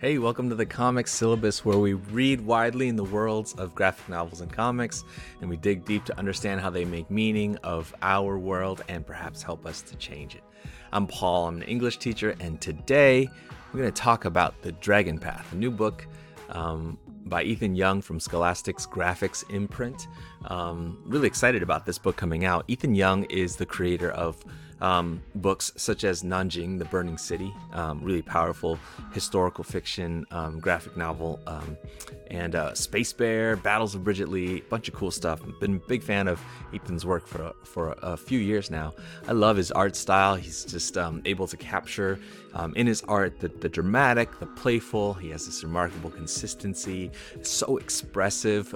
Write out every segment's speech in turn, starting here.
Hey, welcome to the Comics Syllabus, where we read widely in the worlds of graphic novels and comics, and we dig deep to understand how they make meaning of our world and perhaps help us to change it. I'm Paul, I'm an English teacher, and today we're going to talk about The Dragon Path, a new book um, by Ethan Young from Scholastic's Graphics imprint. Um, really excited about this book coming out. Ethan Young is the creator of um, books such as Nanjing, The Burning City, um, really powerful historical fiction um, graphic novel, um, and uh, Space Bear, Battles of Bridget Lee, a bunch of cool stuff. Been a big fan of Ethan's work for for a, few years now. I love his art style. He's just um, able to capture um, in his art the, the dramatic, the playful. He has this remarkable consistency, so expressive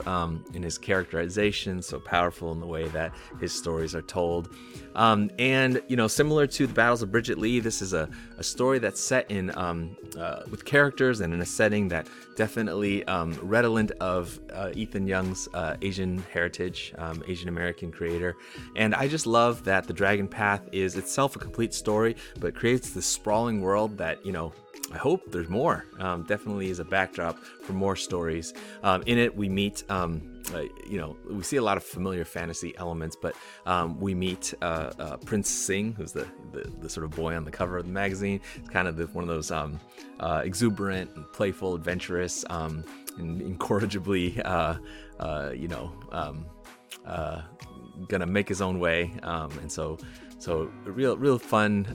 in his characterization, so powerful in the way that his stories are told. And you know, similar to the Battles of Bridget Lee, this is a, a story that's set in um, uh, with characters and in a setting that definitely um, redolent of uh, Ethan Young's uh, Asian heritage, um, Asian American creator. And I just love that the Dragon Path is itself a complete story, but creates this sprawling world that you know I hope there's more. Um, definitely is a backdrop for more stories. Um, in it, we meet, um, you know, we see a lot of familiar fantasy elements, but um, we meet uh, uh, Prince Singh, who's the, the, the, sort of boy on the cover of the magazine. It's kind of the, one of those um, uh, exuberant and playful, adventurous, um, and incorrigibly, uh, uh, you know, gonna make his own way. and so, so real, real fun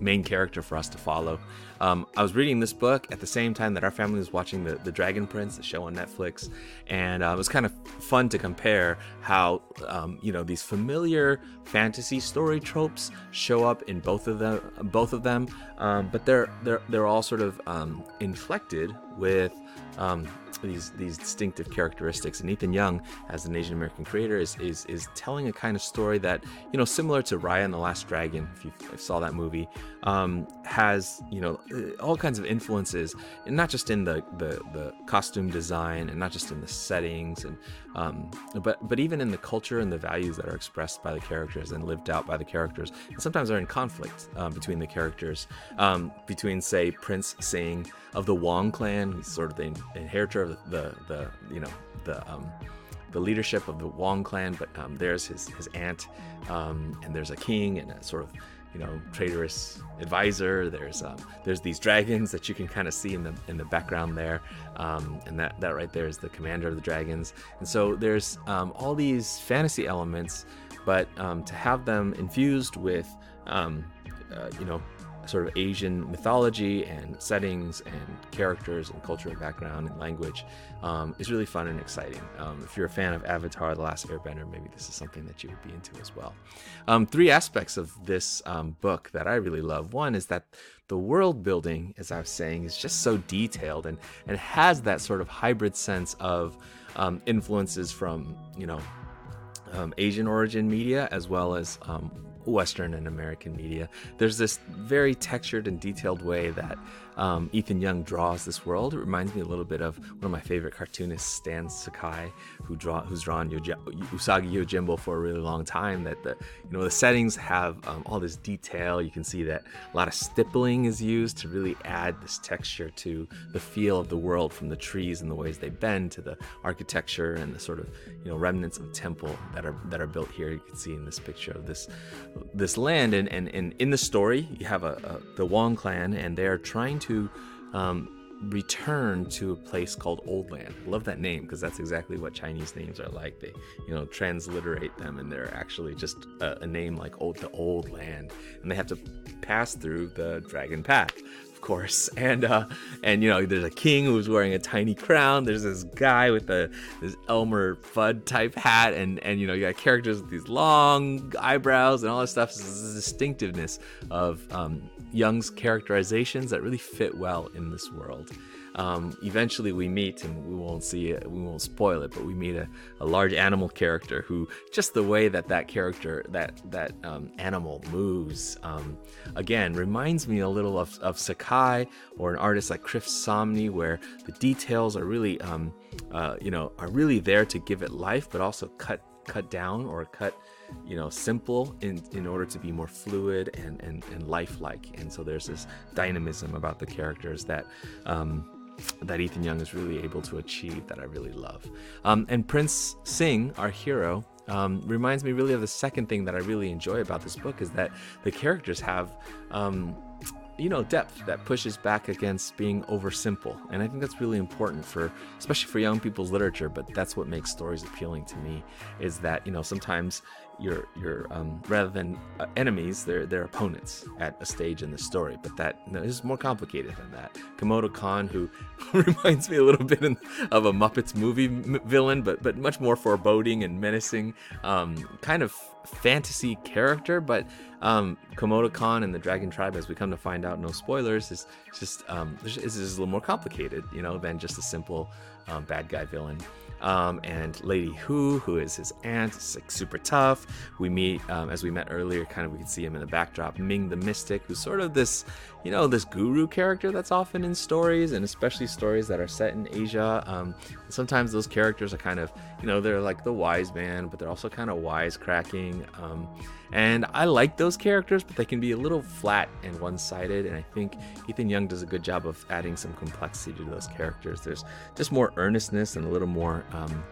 main character for us to follow. Um, I was reading this book at the same time that our family was watching the, the Dragon Prince, the show on Netflix, and uh, it was kind of fun to compare how um, you know these familiar fantasy story tropes show up in both of them, both of them, um, but they're they're they're all sort of um, inflected with um, these these distinctive characteristics. And Ethan Young, as an Asian American creator, is, is is telling a kind of story that you know similar to Raya and the Last Dragon, if you saw that movie, um, has you know all kinds of influences, and not just in the, the the costume design, and not just in the settings, and um, but but even in the culture and the values that are expressed by the characters and lived out by the characters, and sometimes are in conflict um, between the characters, um, between say Prince Sing of the Wong clan, sort of the inheritor of the, the, you know the um, the leadership of the Wong clan, but um, there's his his aunt, um, and there's a king and a sort of you know traitorous advisor. There's um, there's these dragons that you can kind of see in the in the background there, um, and that that right there is the commander of the dragons. And so there's um, all these fantasy elements, but um, to have them infused with um, uh, you know sort of Asian mythology and settings and characters and cultural background and language um, is really fun and exciting. Um, if you're a fan of Avatar: The Last Airbender, maybe this is something that you would be into as well. Um, three aspects of this um, book that I really love. One is that the world building, as I was saying, is just so detailed and and has that sort of hybrid sense of um, influences from you know um, Asian origin media as well as um, Western and American media. There's this very textured and detailed way that um, Ethan Young draws this world. It reminds me a little bit of one of my favorite cartoonists, Stan Sakai, who draw who's drawn Yoji- Usagi Yojimbo for a really long time. That the you know the settings have um, all this detail. You can see that a lot of stippling is used to really add this texture to the feel of the world, from the trees and the ways they bend to the architecture and the sort of you know remnants of temple that are that are built here. You can see in this picture of this this land, and and, and in the story you have a, a the Wong clan, and they are trying to to um, return to a place called Old Land. I love that name because that's exactly what Chinese names are like. They, you know, transliterate them, and they're actually just a, a name like Old the Old Land, and they have to pass through the Dragon Path of course. And uh, and you know, there's a king who's wearing a tiny crown. There's this guy with a this Elmer Fudd type hat, and and you know, you got characters with these long eyebrows and all this stuff. This distinctiveness of um, Young's characterizations that really fit well in this world. Um, eventually, we meet, and we won't see it, we won't spoil it, but we meet a, a large animal character who, just the way that that character, that that um, animal moves, um, again reminds me a little of, of Sakai or an artist like Chris Samnee, where the details are really, um, uh, you know, are really there to give it life, but also cut cut down or cut, you know, simple in in order to be more fluid and and, and lifelike. And so there's this dynamism about the characters that. Um, that Ethan Young is really able to achieve that I really love. Um, and Prince Singh, our hero, um, reminds me really of the second thing that I really enjoy about this book is that the characters have um, you know depth that pushes back against being oversimple and i think that's really important for especially for young people's literature but that's what makes stories appealing to me is that you know sometimes you're you're um, rather than uh, enemies they're they're opponents at a stage in the story but that know, is more complicated than that komodo khan who reminds me a little bit in, of a muppets movie m- villain but but much more foreboding and menacing um, kind of fantasy character but um, Komodo Khan and the Dragon Tribe, as we come to find out, no spoilers, is just um, is, is a little more complicated, you know, than just a simple um, bad guy villain. Um, and Lady Hu, who is his aunt, like super tough. We meet, um, as we met earlier, kind of we can see him in the backdrop. Ming the Mystic, who's sort of this, you know, this guru character that's often in stories, and especially stories that are set in Asia. Um, sometimes those characters are kind of, you know, they're like the wise man, but they're also kind of wisecracking. Um, and I like those characters, but they can be a little flat and one-sided. And I think Ethan Young does a good job of adding some complexity to those characters. There's just more earnestness and a little more um,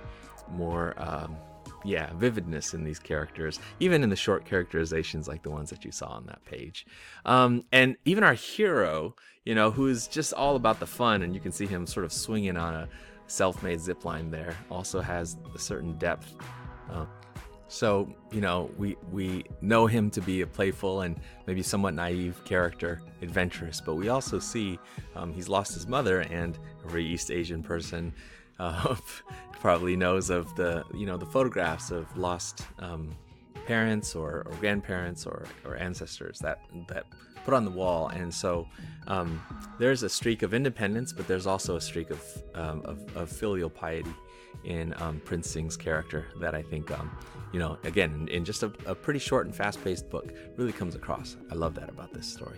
more um, yeah vividness in these characters even in the short characterizations like the ones that you saw on that page. Um, and even our hero you know who's just all about the fun and you can see him sort of swinging on a self-made zip line there also has a certain depth. Uh, so you know we we know him to be a playful and maybe somewhat naive character adventurous but we also see um, he's lost his mother and every east asian person uh, probably knows of the you know the photographs of lost um, parents or, or grandparents or, or ancestors that that put on the wall. And so um, there's a streak of independence but there's also a streak of um, of, of, filial piety in um, Prince Sing's character that I think um, you know again in, just a, a, pretty short and fast-paced book really comes across. I love that about this story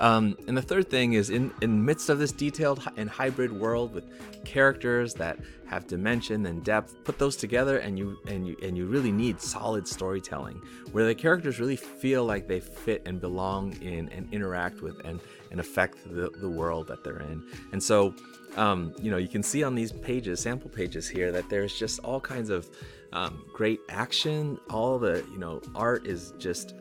um, and the third thing is in in midst of this detailed and hybrid world with characters that have dimension and depth, put those together and you and you and you really need solid storytelling where the characters really feel like they fit and belong in and interact with and and affect the, the world that they're in. And so um, you know you can see on these pages, sample pages here, that there's just all kinds of um, great action. All the you know art is just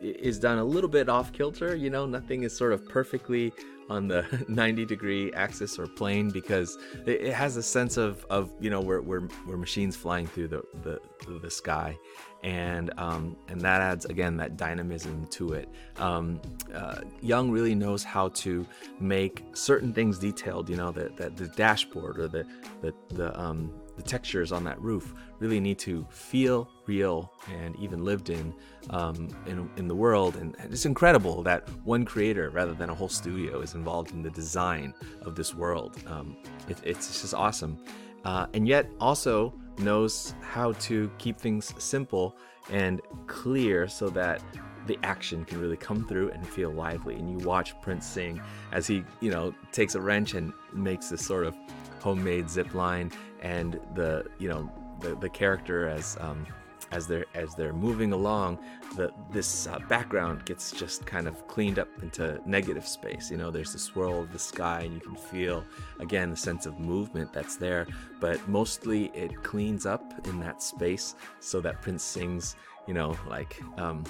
is done a little bit off kilter. You know, nothing is sort of perfectly on the 90 degree axis or plane because it, has a sense of, of you know we're, we're, we're machines flying through the, the, the sky and um, and that adds again that dynamism to it um, uh, young really knows how to make certain things detailed you know that the, the, dashboard or the the, the um, the textures on that roof really need to feel real and even lived in um, in, in the world. And it's incredible that one creator, rather than a whole studio, is involved in the design of this world. Um, it, it's just awesome. Uh, and yet also knows how to keep things simple and clear so that the action can really come through and feel lively. And you watch Prince Sing as he, you know, takes a wrench and makes this sort of homemade zip line and the you know the, the character as um, as they're as they're moving along the this uh, background gets just kind of cleaned up into negative space you know? There's the swirl of the sky and you can feel again the sense of movement that's there but mostly it cleans up in that space so that prince sings you know like um,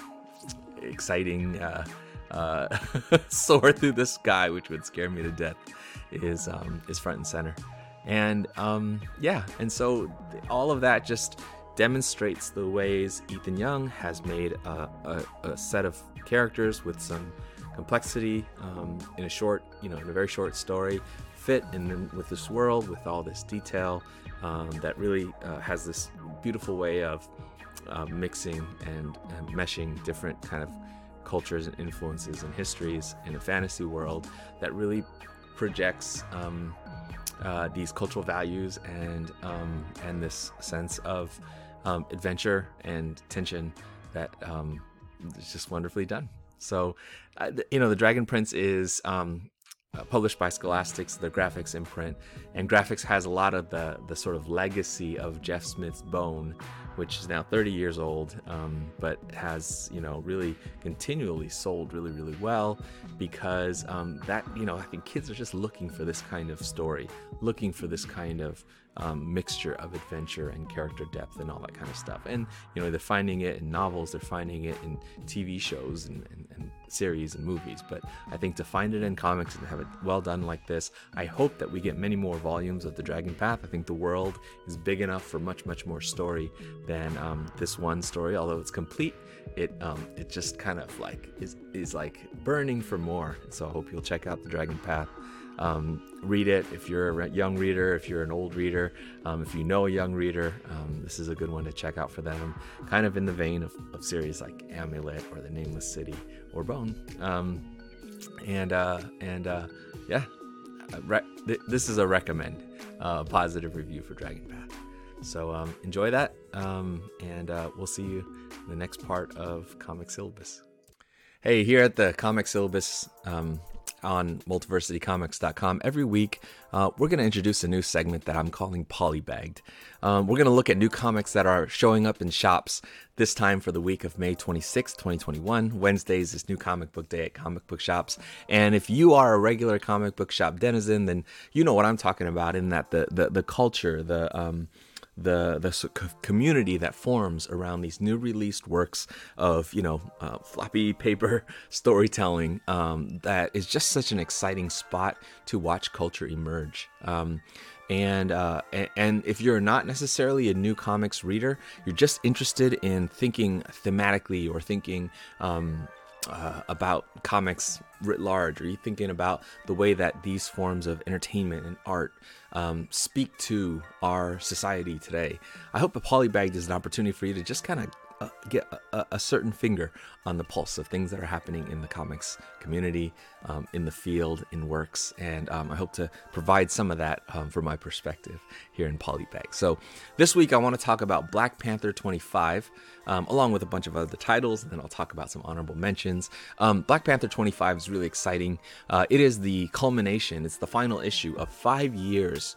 exciting uh, uh, soar through the sky which would scare me to death is um, is front and center and um, yeah, and so all of that just demonstrates the ways Ethan Young has made a, a, a set of characters with some complexity um, in a short, you know, in a very short story, fit in with this world with all this detail um, that really uh, has this beautiful way of uh, mixing and, and, meshing different kind of cultures and influences and histories in a fantasy world that really projects um, uh, these cultural values and um, and this sense of um, adventure and tension that um, is just wonderfully done. So, uh, you know, the Dragon Prince is um, uh, published by Scholastics, the graphics imprint, and graphics has a lot of the the sort of legacy of Jeff Smith's Bone, which is now 30 years old, um, but has you know really continually sold really really well because um, that you know I think kids are just looking for this kind of story, looking for this kind of um, mixture of adventure and character depth and all that kind of stuff. And you know they're finding it in novels, they're finding it in TV shows and, and, and series and movies. But I think to find it in comics and have it well done like this, I hope that we get many more volumes of the Dragon Path. I think the world is big enough for much much more story than um, this one story. Although it's complete, it um, it just kind of like is is like burning for more. So I hope you'll check out the Dragon Path. Um, read it if you're a young reader, if you're an old reader, um, if you know a young reader, um, this is a good one to check out for them. Kind of in the vein of, of series like Amulet or The Nameless City or Bone. Um, and uh, and uh, yeah, re- th- this is a recommend, uh, positive review for Dragon Path. So um, enjoy that, um, and uh, we'll see you in the next part of Comic Syllabus. Hey, here at the Comic Syllabus, um, on multiversitycomics.com. Every week, uh, we're going to introduce a new segment that I'm calling Polybagged. Um, we're going to look at new comics that are showing up in shops this time for the week of May 26, 2021. Wednesdays is new comic book day at comic book shops. And if you are a regular comic book shop denizen, then you know what I'm talking about in that the, the, the culture, the, um, the the community that forms around these new released works of you know uh, floppy paper storytelling um, that is just such an exciting spot to watch culture emerge. Um, and uh, and if you're not necessarily a new comics reader, you're just interested in thinking thematically or thinking um, uh, about comics writ large? Are you thinking about the way that these forms of entertainment and art um, speak to our society today? I hope the polybag is an opportunity for you to just kind of uh, get a, a, certain finger on the pulse of things that are happening in the comics community, um, in the field, in works, and um, I hope to provide some of that um, from my perspective here in Polybag. So this week I want to talk about Black Panther 25, um, along with a bunch of other titles, and then I'll talk about some honorable mentions. Um, Black Panther 25 is really exciting. Uh, it is the culmination, it's the final issue of five years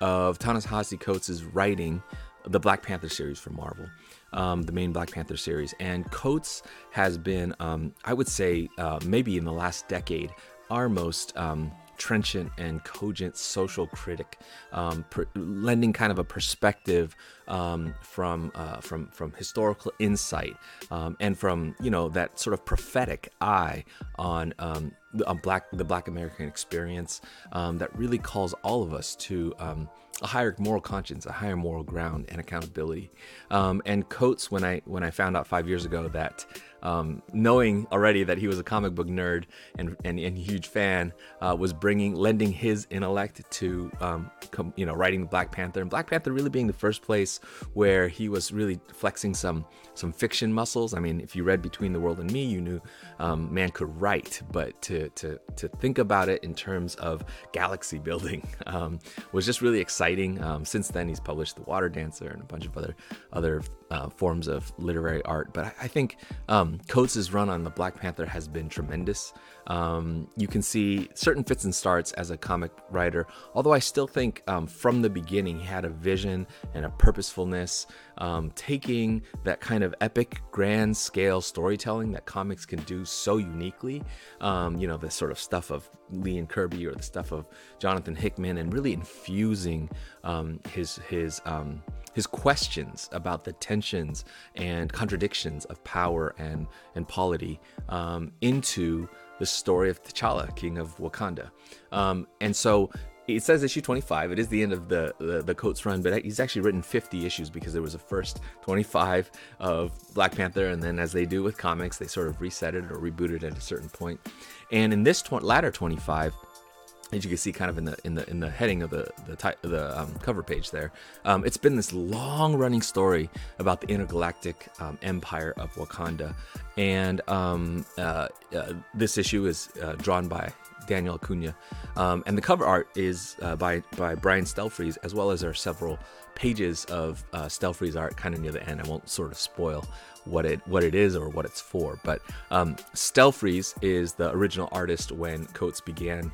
of Ta-Nehisi Coates' writing the Black Panther series for Marvel um, the main Black Panther series. And Coates has been, um, I would say, uh, maybe in the last decade, our most um, trenchant and cogent social critic, um, per- lending kind of a perspective um, from uh, from from historical insight um, and from you know that sort of prophetic eye on um, on black the Black American experience um, that really calls all of us to um, a higher moral conscience, a higher moral ground, and accountability. Um, and Coates, when I when I found out five years ago that um, knowing already that he was a comic book nerd and and, and huge fan, uh, was bringing lending his intellect to um, com, you know writing Black Panther, and Black Panther really being the first place where he was really flexing some some fiction muscles. I mean, if you read Between the World and Me, you knew um, man could write, but to to to think about it in terms of galaxy building um, was just really exciting. Um, since then, he's published The Water Dancer and a bunch of other other uh, forms of literary art. But I, I think um, Coates' run on the Black Panther has been tremendous. Um, you can see certain fits and starts as a comic writer, although I still think um, from the beginning he had a vision and a purposefulness, um, taking that kind of epic, grand scale storytelling that comics can do so uniquely. Um, you know, the sort of stuff of Lee and Kirby or the stuff of Jonathan Hickman, and really infusing um, his his um, his questions about the tensions and contradictions of power and and polity into the story of T'Challa, King of Wakanda. Um, and so it says issue 25. It is the end of the, the, the Coates run, but he's actually written 50 issues because there was a first 25 of Black Panther, and then as they do with comics, they sort of reset it or rebooted it at a certain point. And in this tw- latter 25, as you can see kind of in the in the in the heading of the the, ty- the um, cover page there um, it's been this long running story about the intergalactic um, empire of wakanda and um, uh, uh, this issue is uh, drawn by Daniel Acuna, um, and the cover art is uh, by by Brian Stelfreeze, as well as there are several pages of uh, Stelfreeze art kind of near the end. I won't sort of spoil what it what it is or what it's for, but um, Stelfreeze is the original artist when Coates began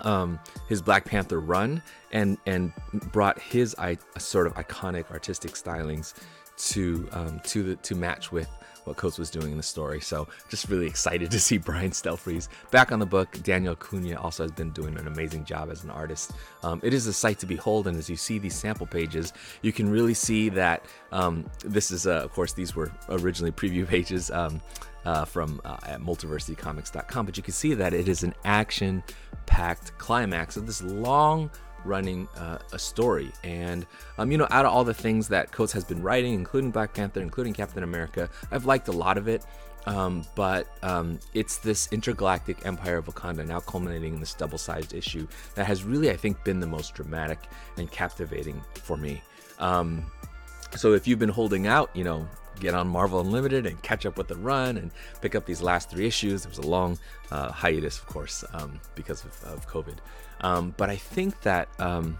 um, his Black Panther run and and brought his I, sort of iconic artistic stylings to um, to the to match with what Coates was doing in the story. So just really excited to see Brian Stelfreeze back on the book. Daniel Acuna also has been doing an amazing job as an artist. Um, it is a sight to behold, and as you see these sample pages, you can really see that um, this is, uh, of course, these were originally preview pages. Um, uh, from uh, at multiversitycomics.com, but you can see that it is an action-packed climax of this long running uh, a story. And, um, you know, out of all the things that Coates has been writing, including Black Panther, including Captain America, I've liked a lot of it. Um, but um, it's this intergalactic empire of Wakanda now culminating in this double sized issue that has really, I think, been the most dramatic and captivating for me. Um, so if you've been holding out, you know, get on Marvel Unlimited and catch up with the run and pick up these last three issues. There was a long uh, hiatus, of course, um, because of, of COVID. Um, but I think that um,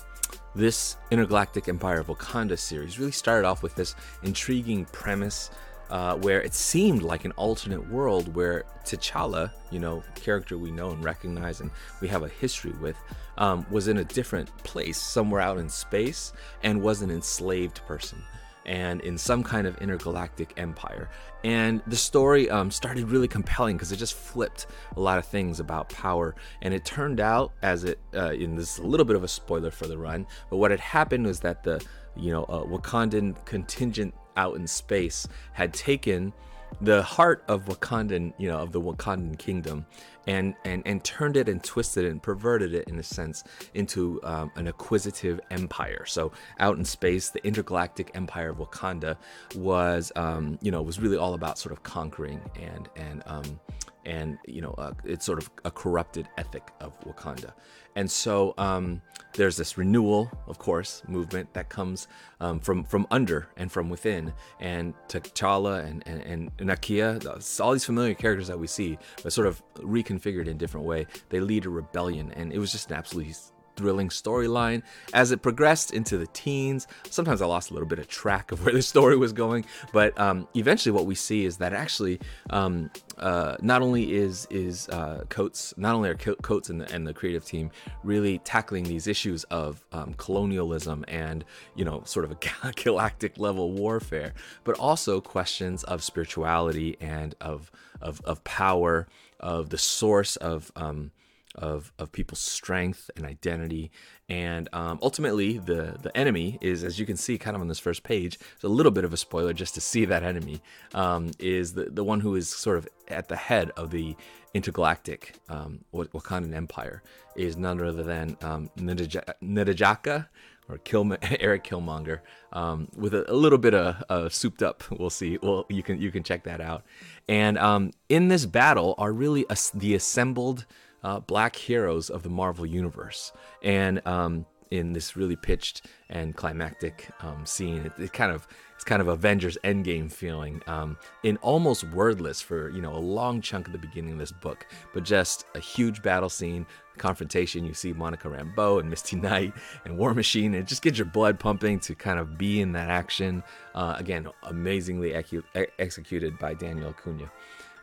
this Intergalactic Empire of Wakanda series really started off with this intriguing premise. Uh, where it seemed like an alternate world where T'Challa, you know, character we know and recognize and we have a history with, um, was in a different place, somewhere out in space, and was an enslaved person and in some kind of intergalactic empire. And the story um, started really compelling because it just flipped a lot of things about power. And it turned out, as it, uh, in this a little bit of a spoiler for the run, but what had happened was that the, you know, uh, Wakandan contingent out in space had taken the heart of Wakandan, you know, of the Wakandan kingdom, and and and turned it and twisted it and perverted it in a sense into um, an acquisitive empire. So out in space, the intergalactic empire of Wakanda was, um, you know, was really all about sort of conquering and and um, and you know, uh, it's sort of a corrupted ethic of Wakanda. And so um, there's this renewal, of course, movement that comes um, from from under and from within. And T'Challa and, and, and Nakia, all these familiar characters that we see, but sort of reconfigured in a different way, they lead a rebellion. And it was just an absolutely thrilling storyline. As it progressed into the teens, sometimes I lost a little bit of track of where the story was going, but um, eventually what we see is that actually um, uh, not only is is uh, Coates, not only are Coates and the, and the creative team really tackling these issues of um, colonialism and you know sort of a galactic level warfare, but also questions of spirituality and of of, of power, of the source of um, of, of people's strength and identity. And um, ultimately, the, the enemy is, as you can see kind of on this first page, it's a little bit of a spoiler just to see that enemy, um, is the, the one who is sort of at the head of the intergalactic um, Wakandan Empire, is none other than um, N'Jadaka or Kill, Eric Killmonger, um, with a, a, little bit of uh, souped up. We'll see. Well, you can you can check that out. And um, in this battle are really a, the assembled uh, black heroes of the Marvel Universe. And um, in this really pitched and climactic um, scene, it, it, kind of it's kind of Avengers Endgame feeling, um, in almost wordless for you know a long chunk of the beginning of this book, but just a huge battle scene, confrontation. You see Monica Rambeau and Misty Knight and War Machine, and it just gets your blood pumping to kind of be in that action. Uh, again, amazingly ecu- executed by Daniel Acuna.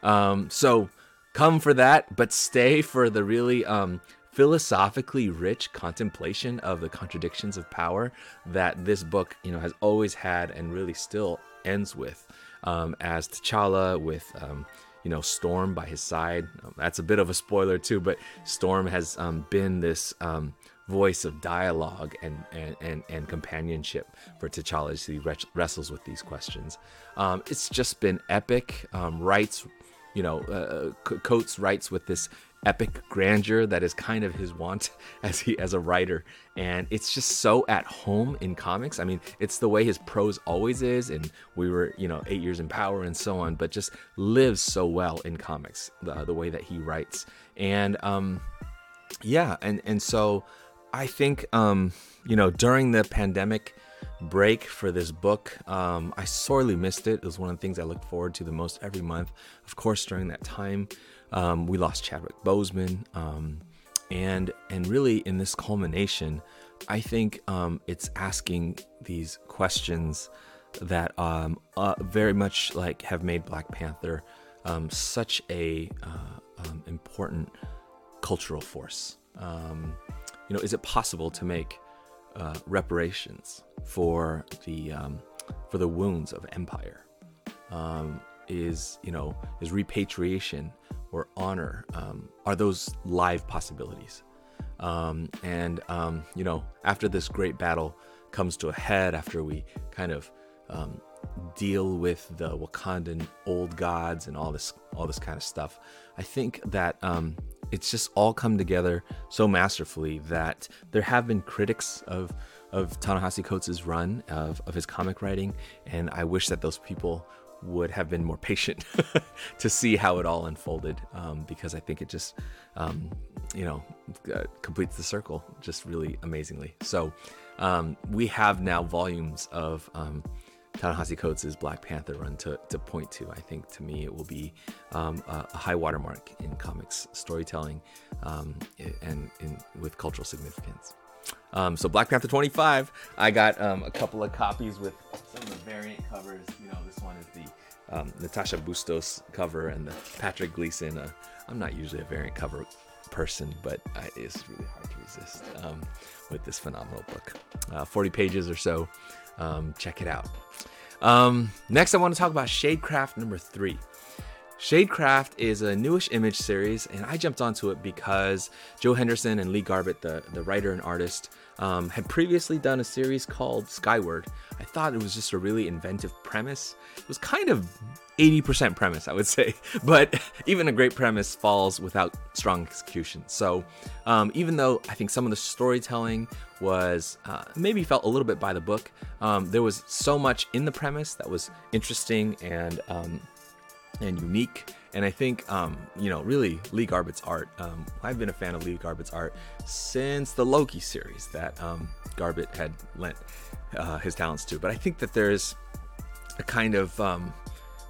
Um, so come for that, but stay for the really um, philosophically rich contemplation of the contradictions of power that this book, you know, has always had and really still ends with. Um, as T'Challa with, um, you know, Storm by his side. Um, that's a bit of a spoiler too, but Storm has um, been this um, voice of dialogue and, and, and, and, companionship for T'Challa as he wrestles with these questions. Um, it's just been epic. Writes you know, uh, Coates writes with this epic grandeur that is kind of his want as he as a writer. And it's just so at home in comics. I mean it's the way his prose always is and we were you know eight years in power and so on but just lives so well in comics the, the way that he writes. And um yeah and and so i think um you know during the pandemic break for this book. Um, I sorely missed it. It was one of the things I looked forward to the most every month. Of course, during that time, um, we lost Chadwick Boseman, um, and and really in this culmination, I think um, it's asking these questions that um, uh, very much like have made Black Panther um, such a uh, important cultural force you know, is it possible to make uh, reparations for the um, for the wounds of empire? Um, is you know is repatriation or honor um, are those live possibilities? Um, and um, you know, after this great battle comes to a head, after we kind of um, deal with the Wakandan old gods and all this all this kind of stuff, I think that it's just all come together so masterfully that there have been critics of of Ta-Nehisi Coates' run of, of his comic writing, and I wish that those people would have been more patient to see how it all unfolded um, because I think it just, um, you know, uh, completes the circle just really amazingly. So um, we have now volumes of um, Ta-Nehisi Coates' Black Panther run to, to point to. I think to me it will be um, a, a, high watermark in comics storytelling um, and in, with cultural significance. Um, so Black Panther 25, I got um, a couple of copies with some of the variant covers. You know, this one is the um, Natasha Bustos cover and the Patrick Gleason. Uh, I'm not usually a variant cover person, but I, it's really hard to resist um, with this phenomenal book. Uh, 40 pages or so. Um, check it out. Um, next, I want to talk about Shadecraft number three. Shadecraft is a newish image series, and I jumped onto it because Joe Henderson and Lee Garbett, the, the writer and artist, um, had previously done a series called Skyward. I thought it was just a really inventive premise. It was kind of 80% premise, I would say, but even a great premise falls without strong execution. So, um, even though I think some of the storytelling was uh, maybe felt a little bit by the book, um, there was so much in the premise that was interesting and um, and unique. And I think, um, you know, really Lee Garbett's art. Um, I've been a fan of Lee Garbett's art since the Loki series that um, Garbett had lent uh, his talents to. But I think that there's a kind of, um,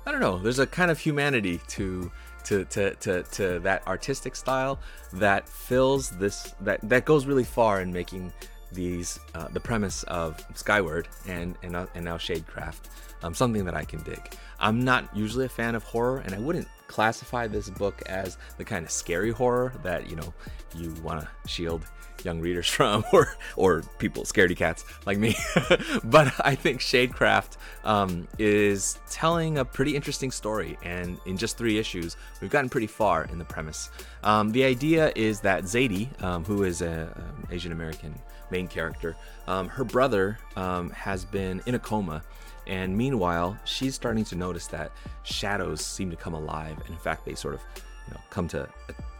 I don't know, there's a kind of humanity to. To, to, to, to that artistic style that fills this that that goes really far in making these uh, the premise of Skyward and and, uh, and now Shadecraft um, something that I can dig. I'm not usually a fan of horror, and I wouldn't classify this book as the kind of scary horror that you know you want to shield young readers from or or people scaredy cats like me but i think shadecraft um, is telling a pretty interesting story and in just three issues we've gotten pretty far in the premise um, the idea is that zadie um, who is an asian american main character um, her brother um, has been in a coma and meanwhile, she's starting to notice that shadows seem to come alive. And in fact, they sort of you know, come to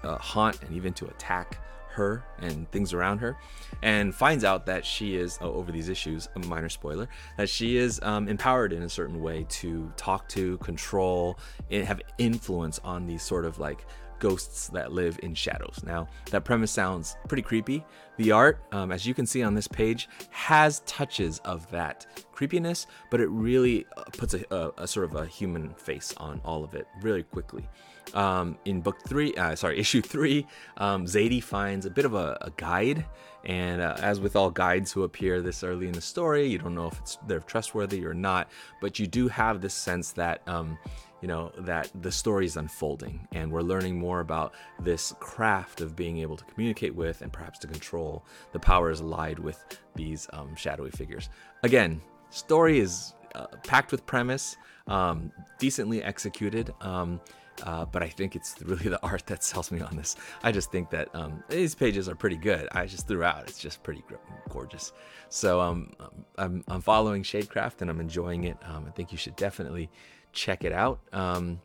uh, haunt and even to attack her and things around her, and finds out that she is, oh, over these issues, a minor spoiler, that she is um, empowered in a certain way to talk to, control, and have influence on these sort of like ghosts that live in shadows. Now, that premise sounds pretty creepy. The art, um, as you can see on this page, has touches of that creepiness, but it really uh, puts a, a, a sort of a human face on all of it really quickly. Um, in book three, uh, sorry, issue three, um, Zadie finds a bit of a, a guide, and uh, as with all guides who appear this early in the story, you don't know if they're trustworthy or not, but you do have this sense that um, you know that the story is unfolding and we're learning more about this craft of being able to communicate with and perhaps to control the powers allied with these um, shadowy figures again story is uh, packed with premise um, decently executed um, uh, but I think it's really the art that sells me on this. I just think that um, these pages are pretty good. I just threw out. It's just pretty gorgeous. So um, I'm, I'm following Shadecraft and I'm enjoying it. Um, I think you should definitely check it out. Um,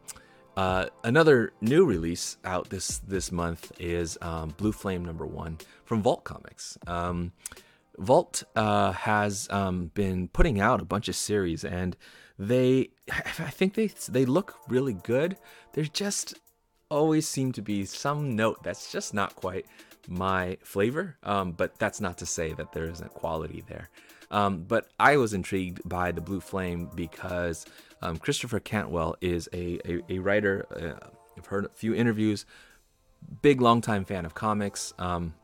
uh, another new release out this this month is um, Blue Flame number one from Vault Comics. Um, Vault uh, has um, been putting out a bunch of series, and they I think they they look really good. There just always seem to be some note that's just not quite my flavor, um, but that's not to say that there isn't quality there. Um, but I was intrigued by the Blue Flame because um, Christopher Cantwell is a, a, a writer. Uh, I've heard a few interviews. Big longtime fan of comics. Um,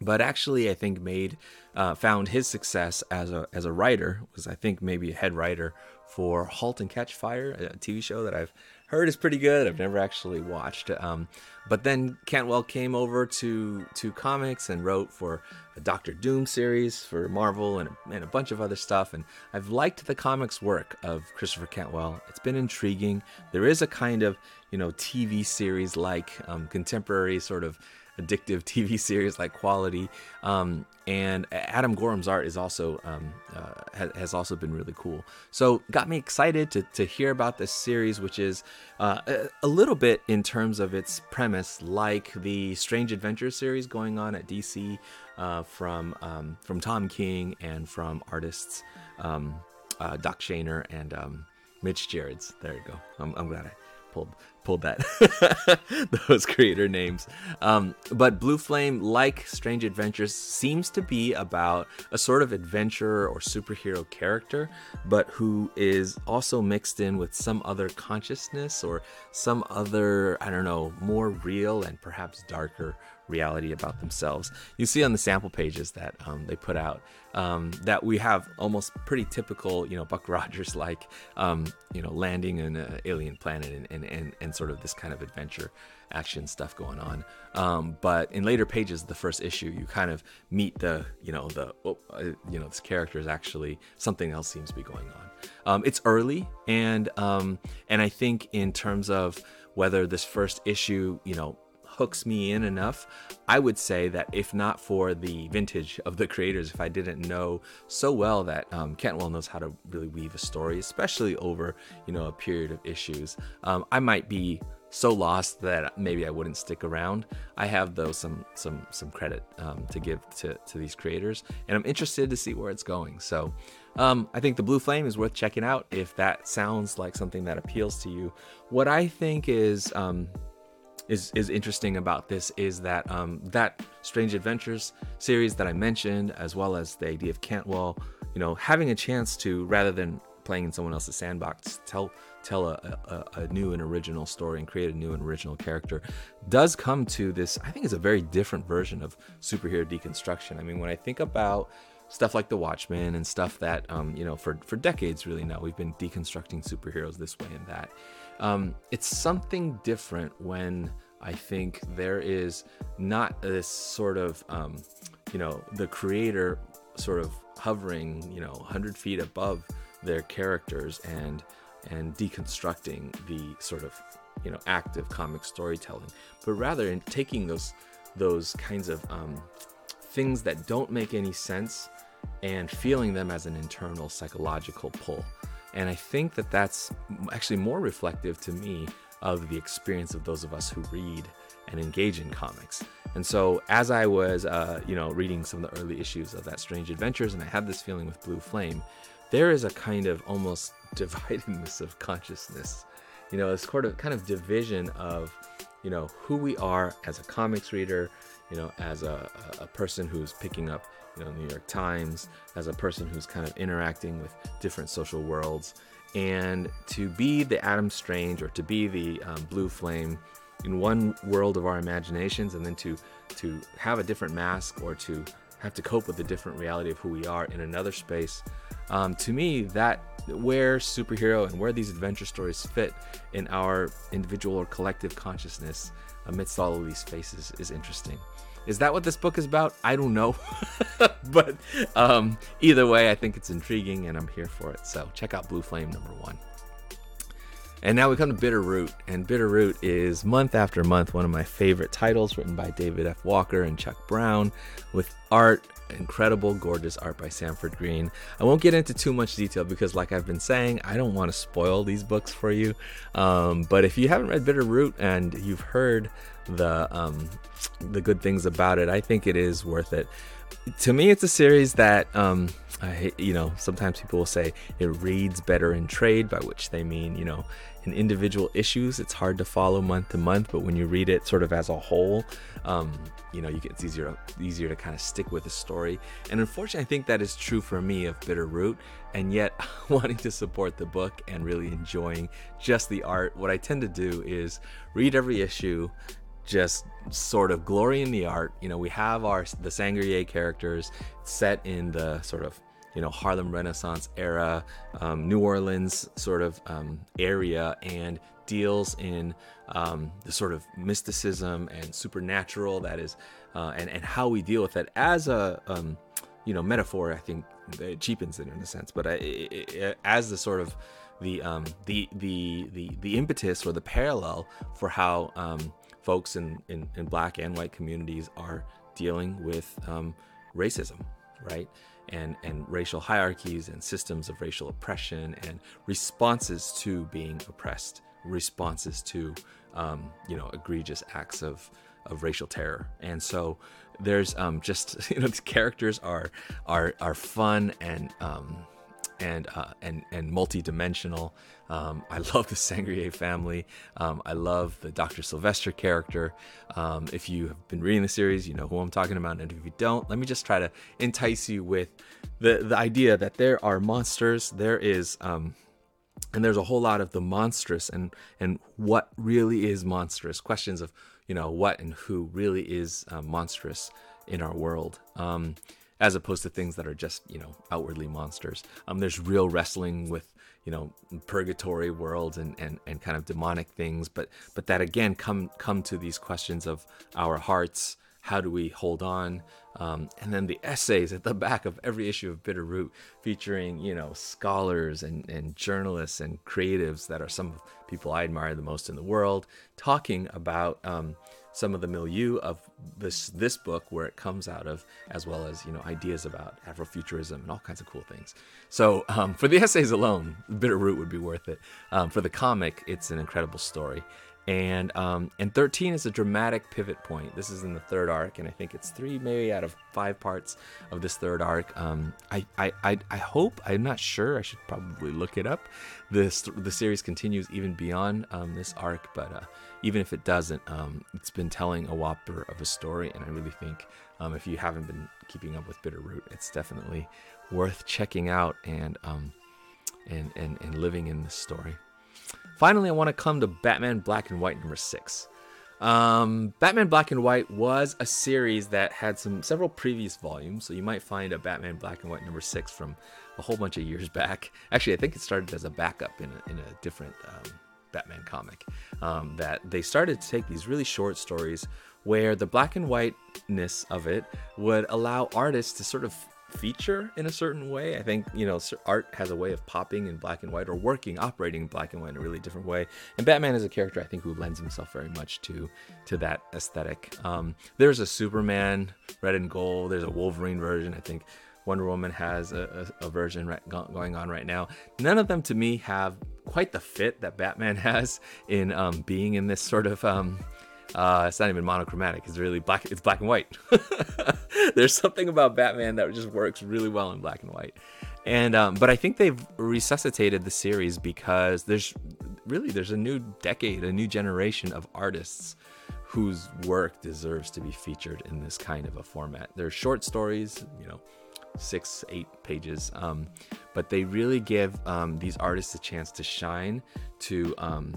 but actually, I think made uh, found his success as a as a writer was I think maybe a head writer for *Halt and Catch Fire*, a TV show that I've heard is pretty good. I've never actually watched. Um, but then Cantwell came over to to comics and wrote for a Doctor Doom series for Marvel and, and a bunch of other stuff. And I've liked the comics work of Christopher Cantwell. It's been intriguing. There is a kind of you know TV series like um, contemporary sort of addictive TV series like quality. Um, and Adam Gorham's art is also um, uh, has also been really cool. So got me excited to, to hear about this series, which is uh, a, little bit in terms of its premise like the Strange Adventures series going on at DC uh, from um, from Tom King and from artists um, uh, Doc Shaner and um, Mitch Gerads. There you go. I'm, I'm glad I pulled pulled that those creator names. Um, but Blue Flame, like Strange Adventures, seems to be about a sort of adventurer or superhero character, but who is also mixed in with some other consciousness or some other, I don't know, more real and perhaps darker reality about themselves. You see on the sample pages that um, they put out um, that we have almost pretty typical, you know, Buck Rogers like, um, you know, landing in an alien planet and, and, and, and, sort of this kind of adventure action stuff going on. Um, but in later pages, the first issue, you kind of meet the, you know, the, oh, uh, you know, this character is actually something else seems to be going on. Um, it's early, and um, and I think in terms of whether this first issue, you know, hooks me in enough, I would say that if not for the vintage of the creators, if I didn't know so well that um, Cantwell knows how to really weave a story, especially over you know a period of issues, um, I might be so lost that maybe I wouldn't stick around. I have though some some some credit um, to give to to these creators, and I'm interested to see where it's going. So. Um, I think the Blue Flame is worth checking out if that sounds like something that appeals to you. What I think is um, is is interesting about this is that um, that Strange Adventures series that I mentioned, as well as the idea of Cantwell, you know, having a chance to rather than playing in someone else's sandbox, tell tell a, a, a, new and original story and create a new and original character, does come to this. I think is a very different version of superhero deconstruction. I mean, when I think about stuff like The Watchmen and stuff that um, you know for for decades really now we've been deconstructing superheroes this way and that. Um, it's something different when I think there is not this sort of, um, you know, the creator sort of hovering, you know, 100 feet above their characters and and deconstructing the sort of, you know, active comic storytelling, but rather in taking those those kinds of um, things that don't make any sense and feeling them as an internal psychological pull. And I think that that's actually more reflective to me of the experience of those of us who read and engage in comics. And so, as I was, uh, you know, reading some of the early issues of that Strange Adventures, and I had this feeling with Blue Flame, there is a kind of almost dividedness of consciousness. You know, this sort of kind of division of, you know, who we are as a comics reader, you know, as a, a person who's picking up, you know, New York Times, as a person who's kind of interacting with different social worlds, and to be the Adam Strange or to be the um, Blue Flame in one world of our imaginations, and then to to have a different mask or to have to cope with the different reality of who we are in another space. Um, to me, that where superhero and where these adventure stories fit in our individual or collective consciousness amidst all of these faces is interesting. Is that what this book is about? I don't know. but um, either way, I think it's intriguing and I'm here for it. So check out Blue Flame number one. And now we come to Bitterroot. And Bitterroot is month after month one of my favorite titles written by David F. Walker and Chuck Brown with art, incredible, gorgeous art by Sanford Greene. I won't get into too much detail because, like I've been saying, I don't want to spoil these books for you. Um, but if you haven't read Bitterroot and you've heard the um, the good things about it, I think it is worth it. To me, it's a series that um, I, you know, sometimes people will say it reads better in trade, by which they mean, you know, in individual issues, it's hard to follow month to month, but when you read it sort of as a whole, um, you know, you get it's easier easier to kind of stick with the story. And unfortunately, I think that is true for me of Bitterroot, and yet wanting to support the book and really enjoying just the art. What I tend to do is read every issue, just sort of glory in the art. You know, we have our the Sangerye characters set in the sort of you know Harlem Renaissance era, um, New Orleans sort of um, area, and deals in um, the sort of mysticism and supernatural that is, uh, and and how we deal with that as a um, you know metaphor. I think it cheapens it in a sense, but I, it, it, as the sort of the um, the the the the impetus or the parallel for how um, folks in, in, in black and white communities are dealing with um, racism, right? And and racial hierarchies and systems of racial oppression and responses to being oppressed, responses to um, you know egregious acts of of racial terror. And so there's um, just you know the characters are are are fun and um, and uh, and and multi-dimensional. Um, I love the Sangerye family. Um, I love the Dr. Sylvester character. Um, if you have been reading the series, you know who I'm talking about. And if you don't, let me just try to entice you with the the idea that there are monsters. There is. Um, and there's a whole lot of the monstrous and and what really is monstrous questions of you know what and who really is uh, monstrous in our world um, as opposed to things that are just you know outwardly monsters. Um, there's real wrestling with you know purgatory worlds and, and and kind of demonic things, but but that again come come to these questions of our hearts. How do we hold on? Um, and then the essays at the back of every issue of Bitter Root, featuring you know scholars and, and journalists and creatives that are some people I admire the most in the world, talking about um, some of the milieu of this this book where it comes out of, as well as you know ideas about Afrofuturism and all kinds of cool things. So um, for the essays alone, Bitter Root would be worth it. Um, for the comic, it's an incredible story, and um, and 13 is a dramatic pivot point. This is in the third arc, and I think it's three maybe out of five parts of this third arc. Um, I, I I I hope I'm not sure. I should probably look it up. This the series continues even beyond um, this arc, but. Uh, even if it doesn't, um, it's been telling a whopper of a story. And I really think um, if you haven't been keeping up with Bitter Root, it's definitely worth checking out and um, and, and and living in this story. Finally, I want to come to Batman Black and White number six. Um, Batman Black and White was a series that had some several previous volumes, so you might find a Batman Black and White number six from a whole bunch of years back. Actually, I think it started as a backup in a, in a different um, Batman comic. Um, that they started to take these really short stories where the black and whiteness of it would allow artists to sort of feature in a certain way. I think, you know, art has a way of popping in black and white or working, operating in black and white in a really different way. And Batman is a character I think who lends himself very much to to that aesthetic. Um, there's a Superman red and gold, there's a Wolverine version, I think Wonder Woman has a, a, a version going on right now. None of them to me have quite the fit that Batman has in um, being in this sort of. Um, uh, it's not even monochromatic. It's really black. It's black and white. There's something about Batman that just works really well in black and white. And um, but I think they've resuscitated the series because there's really there's a new decade, a new generation of artists whose work deserves to be featured in this kind of a format. There's short stories, you know, six, eight pages. Um, but they really give um, these artists a chance to shine, to um,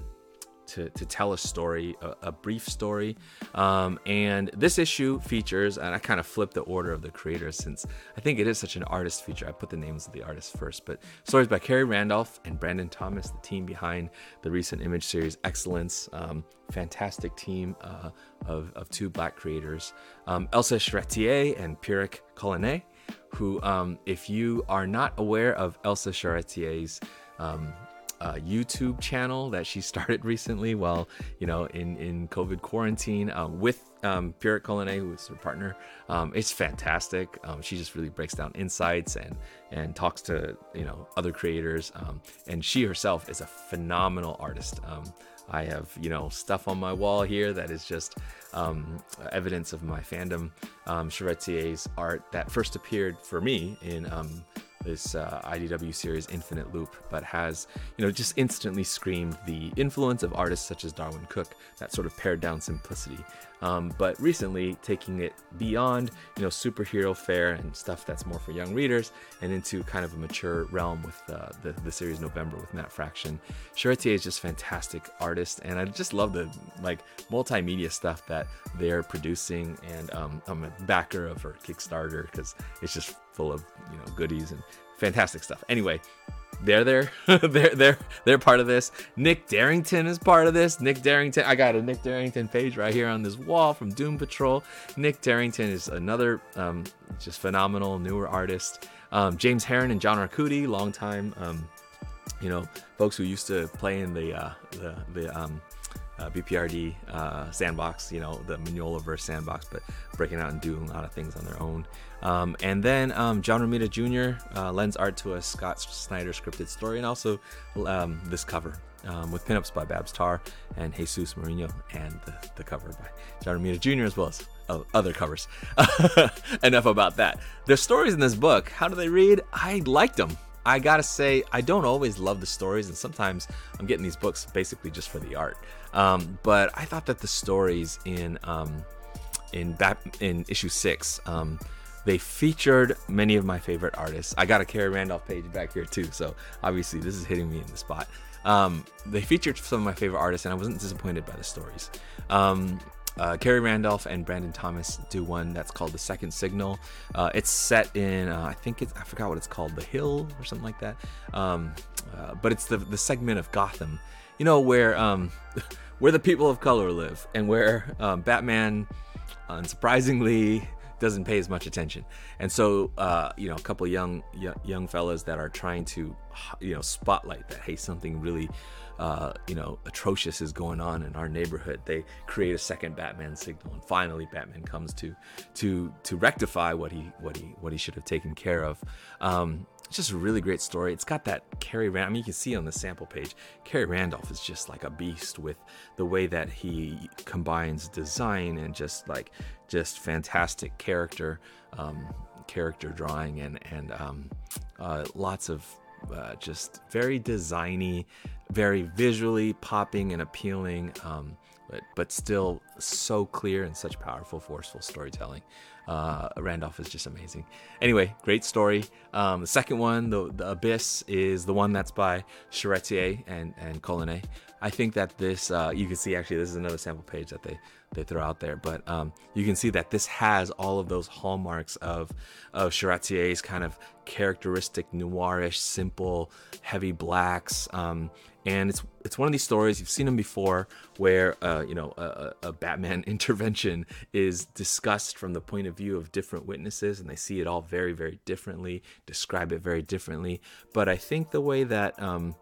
to, to tell a story, a, a brief story. Um, and this issue features, and I kind of flipped the order of the creators since I think it is such an artist feature. I put the names of the artists first, but stories by Khary Randolph and Brandon Thomas, the team behind the recent image series Excellence. Um, fantastic team uh, of, of two black creators, um, Elsa Charretier and Pierrick Collinet who, um, if you are not aware of Elsa Charretier's um, uh, YouTube channel that she started recently while, you know, in, in COVID quarantine uh, with um, Pierrick Collinet, who is her partner. Um, it's fantastic. Um, she just really breaks down insights and and talks to you know other creators. Um, and she herself is a phenomenal artist. Um, I have, you know, stuff on my wall here that is just um, evidence of my fandom. Um, Charretier's art that first appeared for me in um, this uh, IDW series Infinite Loop, but has, you know, just instantly screamed the influence of artists such as Darwyn Cooke, that sort of pared down simplicity. Um, but recently, taking it beyond, you know, superhero fare and stuff that's more for young readers, and into kind of a mature realm with uh, the the series November with Matt Fraction. Charretier is just fantastic artist, and I just love the like multimedia stuff that they're producing. And um, I'm a backer of her Kickstarter because it's just full of you know goodies and fantastic stuff. Anyway, they're there. they're they're they're part of this. Nick Derington is part of this. Nick Derington, I got a Nick Derington page right here on this wall from Doom Patrol. Nick Derington is another um, just phenomenal newer artist. Um, James Harren and John Arcudi, longtime, um, you know, folks who used to play in the uh, the the um, uh, BPRD uh, sandbox, you know, the Mignola verse sandbox, but breaking out and doing a lot of things on their own. Um, and then um, John Romita Jr. Uh, lends art to a Scott Snyder scripted story, and also um, this cover um, with pinups by Babs Tarr and Jesus Merino, and the, the cover by John Romita Jr. as well as uh, other covers. Enough about that. The stories in this book, how do they read? I liked them. I gotta say, I don't always love the stories, and sometimes I'm getting these books basically just for the art. Um, but I thought that the stories in um, in Bat- in issue six, um, they featured many of my favorite artists. I got a Khary Randolph page back here too, so obviously this is hitting me in the spot. Um, they featured some of my favorite artists, and I wasn't disappointed by the stories. Um, uh, Khary Randolph and Brandon Thomas do one that's called The Second Signal. Uh, it's set in, uh, I think it's, I forgot what it's called, The Hill or something like that. Um, uh, but it's the, the segment of Gotham, you know, where, um, where the people of color live and where um, Batman, unsurprisingly, doesn't pay as much attention. And so, uh, you know, a couple young, young fellas that are trying to, you know, spotlight that, hey, something really uh, you know, atrocious is going on in our neighborhood. They create a second Batman signal, and finally Batman comes to to to rectify what he what he what he should have taken care of. Um, it's just a really great story. It's got that Khary Rand. I mean, you can see on the sample page, Khary Randolph is just like a beast with the way that he combines design and just like just fantastic character, um, character drawing and and um, uh, lots of uh, just very designy, very visually popping and appealing, um, but, but still so clear and such powerful, forceful storytelling. Uh, Randolph is just amazing. Anyway, great story. Um, the second one, the, the Abyss, is the one that's by Charretier and, and Collinet. I think that this, uh, you can see actually, this is another sample page that they they throw out there. But um, you can see that this has all of those hallmarks of of Charretier's kind of characteristic noirish, simple, heavy blacks. Um, and it's it's one of these stories you've seen them before, where uh, you know a, a, Batman intervention is discussed from the point of view of different witnesses, and they see it all very very differently, describe it very differently. But I think the way that um,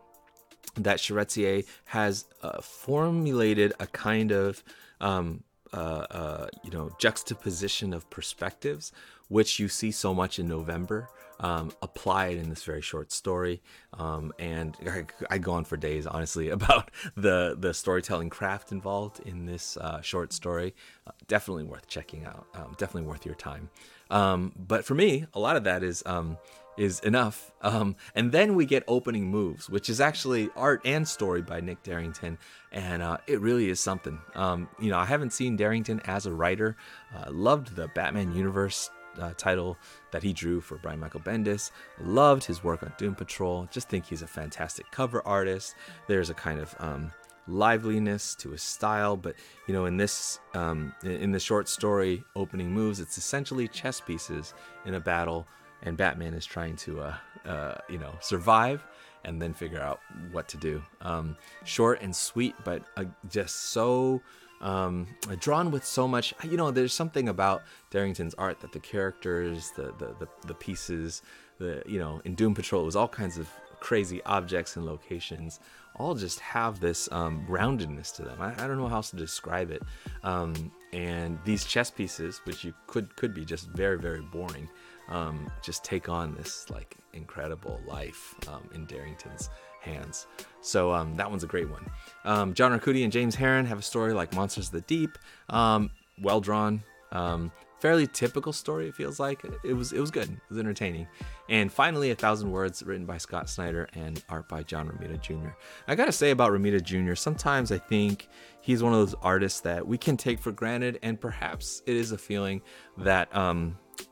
that Charretier has uh, formulated a kind of um, uh, uh, you know juxtaposition of perspectives, which you see so much in November, um, applied in this very short story. Um, and I, I, go on for days, honestly, about the the storytelling craft involved in this uh, short story. Uh, definitely worth checking out. Um, definitely worth your time. Um, but for me, a lot of that is um, is enough. Um, and then we get opening moves, which is actually art and story by Nick Derington, and uh, it really is something. Um, you know, I haven't seen Derington as a writer. Uh, loved the Batman Universe uh, title that he drew for Brian Michael Bendis. Loved his work on Doom Patrol. Just think he's a fantastic cover artist. There's a kind of um, liveliness to his style, but you know, in this um, in the short story opening moves, it's essentially chess pieces in a battle and Batman is trying to, uh, uh, you know, survive and then figure out what to do. Um, short and sweet, but uh, just so um, drawn with so much. You know, there's something about Derington's art that the characters, the the the, the pieces, the you know, in Doom Patrol, it was all kinds of crazy objects and locations all just have this um, roundedness to them. I, I, don't know how else to describe it. Um, and these chess pieces, which you could could be just very very boring, um, just take on this like incredible life um, in Derington's hands. So um, that one's a great one. Um, John Arcudi and James Harren have a story like Monsters of the Deep, um, well drawn, um, fairly typical story. It feels like it was it was good, it was entertaining. And finally, a thousand words written by Scott Snyder and art by John Romita Jr. I gotta say about Romita Jr. Sometimes I think he's one of those artists that we can take for granted, and perhaps it is a feeling that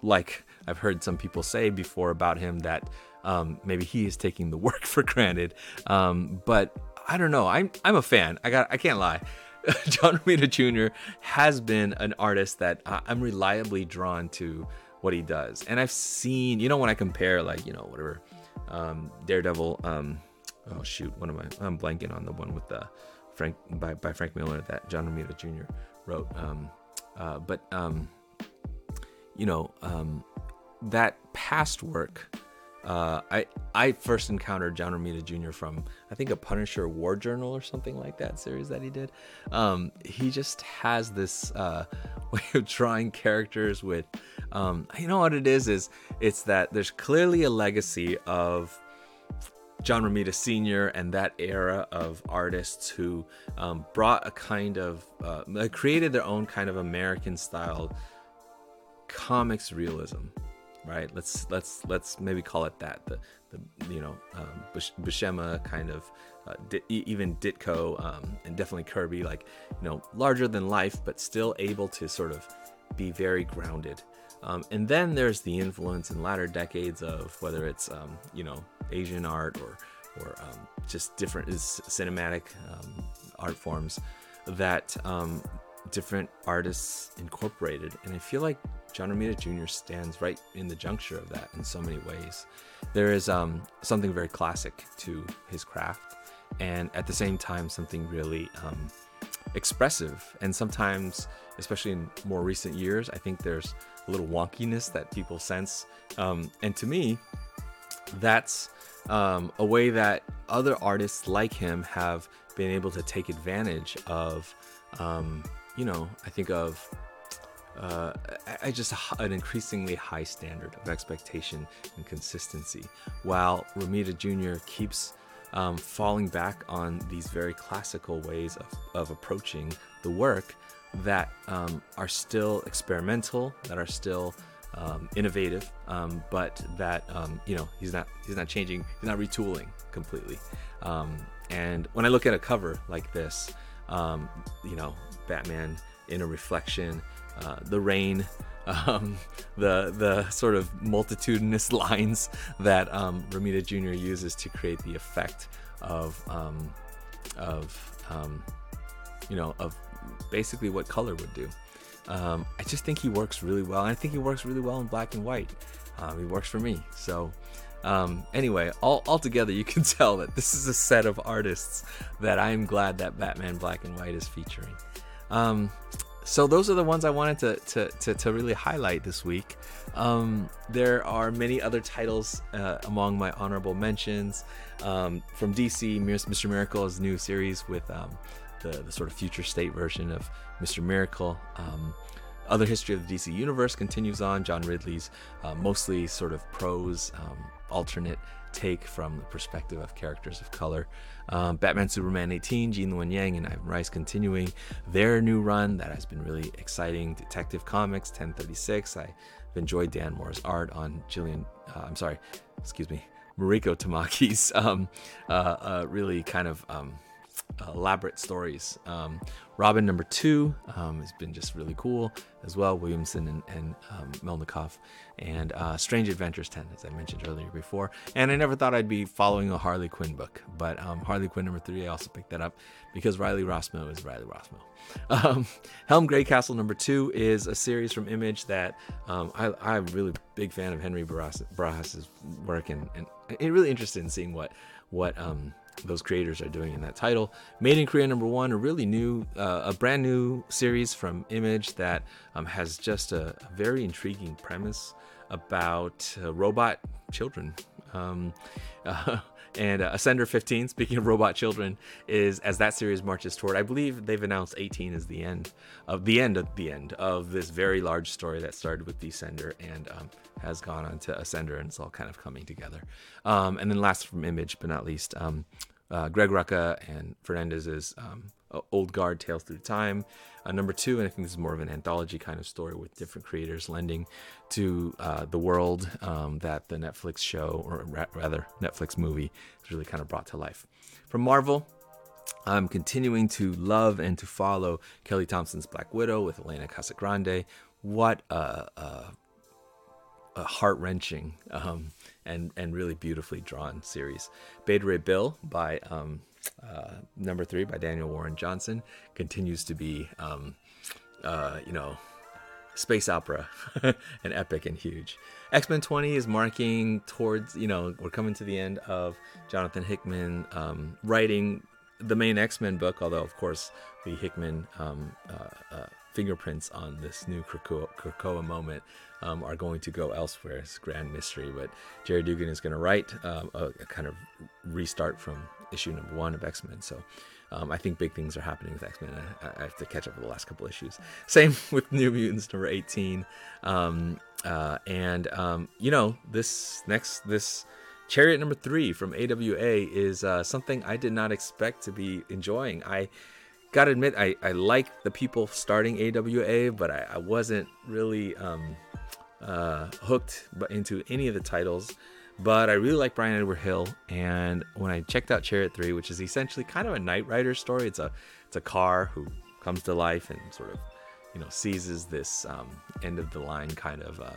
like I've heard some people say before about him that um, maybe he is taking the work for granted. Um, but I don't know. I'm I'm a fan. I got I can't lie. John Romita Jr. has been an artist that I'm reliably drawn to what he does. And I've seen, you know, when I compare like, you know, whatever um, Daredevil. Um, oh shoot, what am I? I'm blanking on the one with the Frank by, by Frank Miller that John Romita Jr. wrote. Um, uh, but um, you know um, that past work. Uh, I I first encountered John Romita Jr. from I think a Punisher War Journal or something like that series that he did. Um, he just has this uh, way of drawing characters with, um, you know what it is is it's that there's clearly a legacy of John Romita Sr. and that era of artists who um, brought a kind of uh, created their own kind of American style comics realism right? Let's let's let's maybe call it that. The the you know um, Buscema kind of uh, even Ditko um, and definitely Kirby, like you know larger than life, but still able to sort of be very grounded. Um, and then there's the influence in latter decades of whether it's um, you know Asian art or or um, just different cinematic um, art forms that different artists incorporated. And I feel like John Romita Jr. stands right in the juncture of that in so many ways. There is um, something very classic to his craft, and at the same time, something really um, expressive. And sometimes, especially in more recent years, I think there's a little wonkiness that people sense. Um, and to me, that's um, a way that other artists like him have been able to take advantage of. Um, you know, I think of uh, I just an increasingly high standard of expectation and consistency, while Romita Jr. keeps um, falling back on these very classical ways of, of approaching the work that um, are still experimental, that are still um, innovative, um, but that um, you know he's not he's not changing, he's not retooling completely. Um, and when I look at a cover like this, you know, Batman in a reflection uh, the rain, um, the the sort of multitudinous lines that um, Romita Jr. uses to create the effect of um, of um, you know of basically what color would do. Um, I just think he works really well. I think he works really well in black and white. Um, he works for me. So um, anyway, all altogether, you can tell that this is a set of artists that I am glad that Batman Black and White is featuring. Um, so those are the ones I wanted to to, to, to really highlight this week. Um, there are many other titles uh, among my honorable mentions um, from DC. Mr. Miracle's new series with um, the, the sort of future state version of Mr. Miracle. Other history of the DC universe continues on. John Ridley's uh, mostly sort of prose, um, alternate take from the perspective of characters of color. Um, Batman Superman 18, Gene Luen Yang and Ivan Reis continuing their new run. That has been really exciting. Detective Comics 1036. I've enjoyed Dan Mora's art on Jillian, uh, I'm sorry, excuse me, Mariko Tamaki's um, uh, uh, really kind of um, elaborate stories. Um, Robin number two um, has been just really cool as well. Williamson and, and um, Melnikov, and uh, Strange Adventures 10, as I mentioned earlier before. And I never thought I'd be following a Harley Quinn book, but um, Harley Quinn number three, I also picked that up because Riley Rossmo is Riley Rossmo. Um, Helm Greycastle number two is a series from Image that um, I, I'm really big fan of Henry Barajas's work, and, and really interested in seeing what what um, those creators are doing in that title. Made in Korea number one, a really new, uh, a brand new series from Image that um, has just a, a, very intriguing premise about uh, robot children. Um, uh, and uh, Ascender 15, speaking of robot children, is as that series marches toward. I believe they've announced 18 is the end of the end of the end of this very large story that started with Descender and um, has gone on to Ascender, and it's all kind of coming together. Um, and then last from Image, but not least, um, uh, Greg Rucka and Fernandez's um, Old Guard Tales Through Time. Uh, number two, and I think this is more of an anthology kind of story with different creators lending to uh, the world um, that the Netflix show, or ra- rather Netflix movie, has really kind of brought to life. From Marvel, I'm continuing to love and to follow Kelly Thompson's Black Widow with Elena Casagrande. What a, a, a heart wrenching um, and and really beautifully drawn series. Beta Ray Bill by um, uh, number three by Daniel Warren Johnson continues to be, um, uh, you know, space opera and epic and huge. X Men 20 is marking towards, you know, we're coming to the end of Jonathan Hickman um, writing the main X Men book, although, of course, the Hickman um, uh, uh, fingerprints on this new Krakoa, Krakoa moment um, are going to go elsewhere. It's grand mystery, but Gerry Duggan is going to write um, a, a, kind of restart from issue number one of X Men. So um, I think big things are happening with X Men. I, I, have to catch up with the last couple issues. Same with New Mutants number 18. Um, uh, and, um, you know, this next, this. Chariot number three from AWA is uh, something I did not expect to be enjoying. I gotta admit, I, I like the people starting AWA, but I, I wasn't really um, uh, hooked into any of the titles. But I really like Bryan Edward Hill, and when I checked out Chariot Three, which is essentially kind of a Knight Rider story, it's a it's a car who comes to life and sort of you know seizes this um, end of the line kind of uh,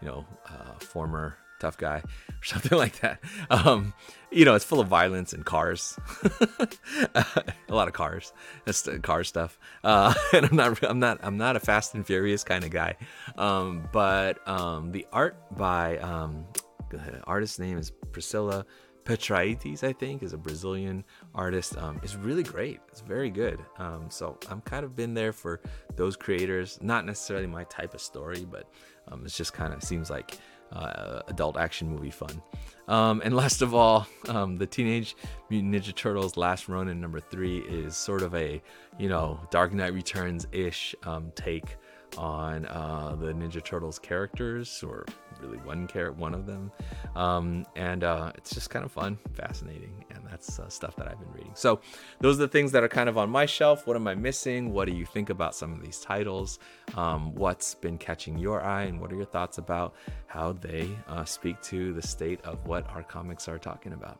you know uh, former tough guy or something like that. Um, you know, it's full of violence and cars, a lot of cars, that's car stuff. Uh, and I'm not, I'm not, I'm not a Fast and Furious kind of guy. Um, but um, the art by um, the artist's name is Priscilla Petraites, I think, is a Brazilian artist. Um, is really great. It's very good. Um, so I'm kind of been there for those creators. Not necessarily my type of story, but um, it's just kind of seems like uh, adult action movie fun. Um, and last of all, um, the Teenage Mutant Ninja Turtles Last Ronin number three is sort of a, you know, Dark Knight Returns ish um, take on uh, the Ninja Turtles characters, or really one character, one of them, um, and uh, it's just kind of fun, fascinating, and that's uh, stuff that I've been reading. So those are the things that are kind of on my shelf. What am I missing? What do you think about some of these titles? Um, what's been catching your eye, and what are your thoughts about how they uh, speak to the state of what our comics are talking about?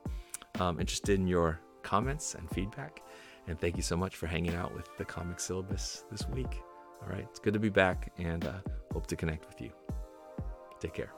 Um, interested in your comments and feedback. And thank you so much for hanging out with the comic syllabus this week. All right, it's good to be back and uh, hope to connect with you. Take care.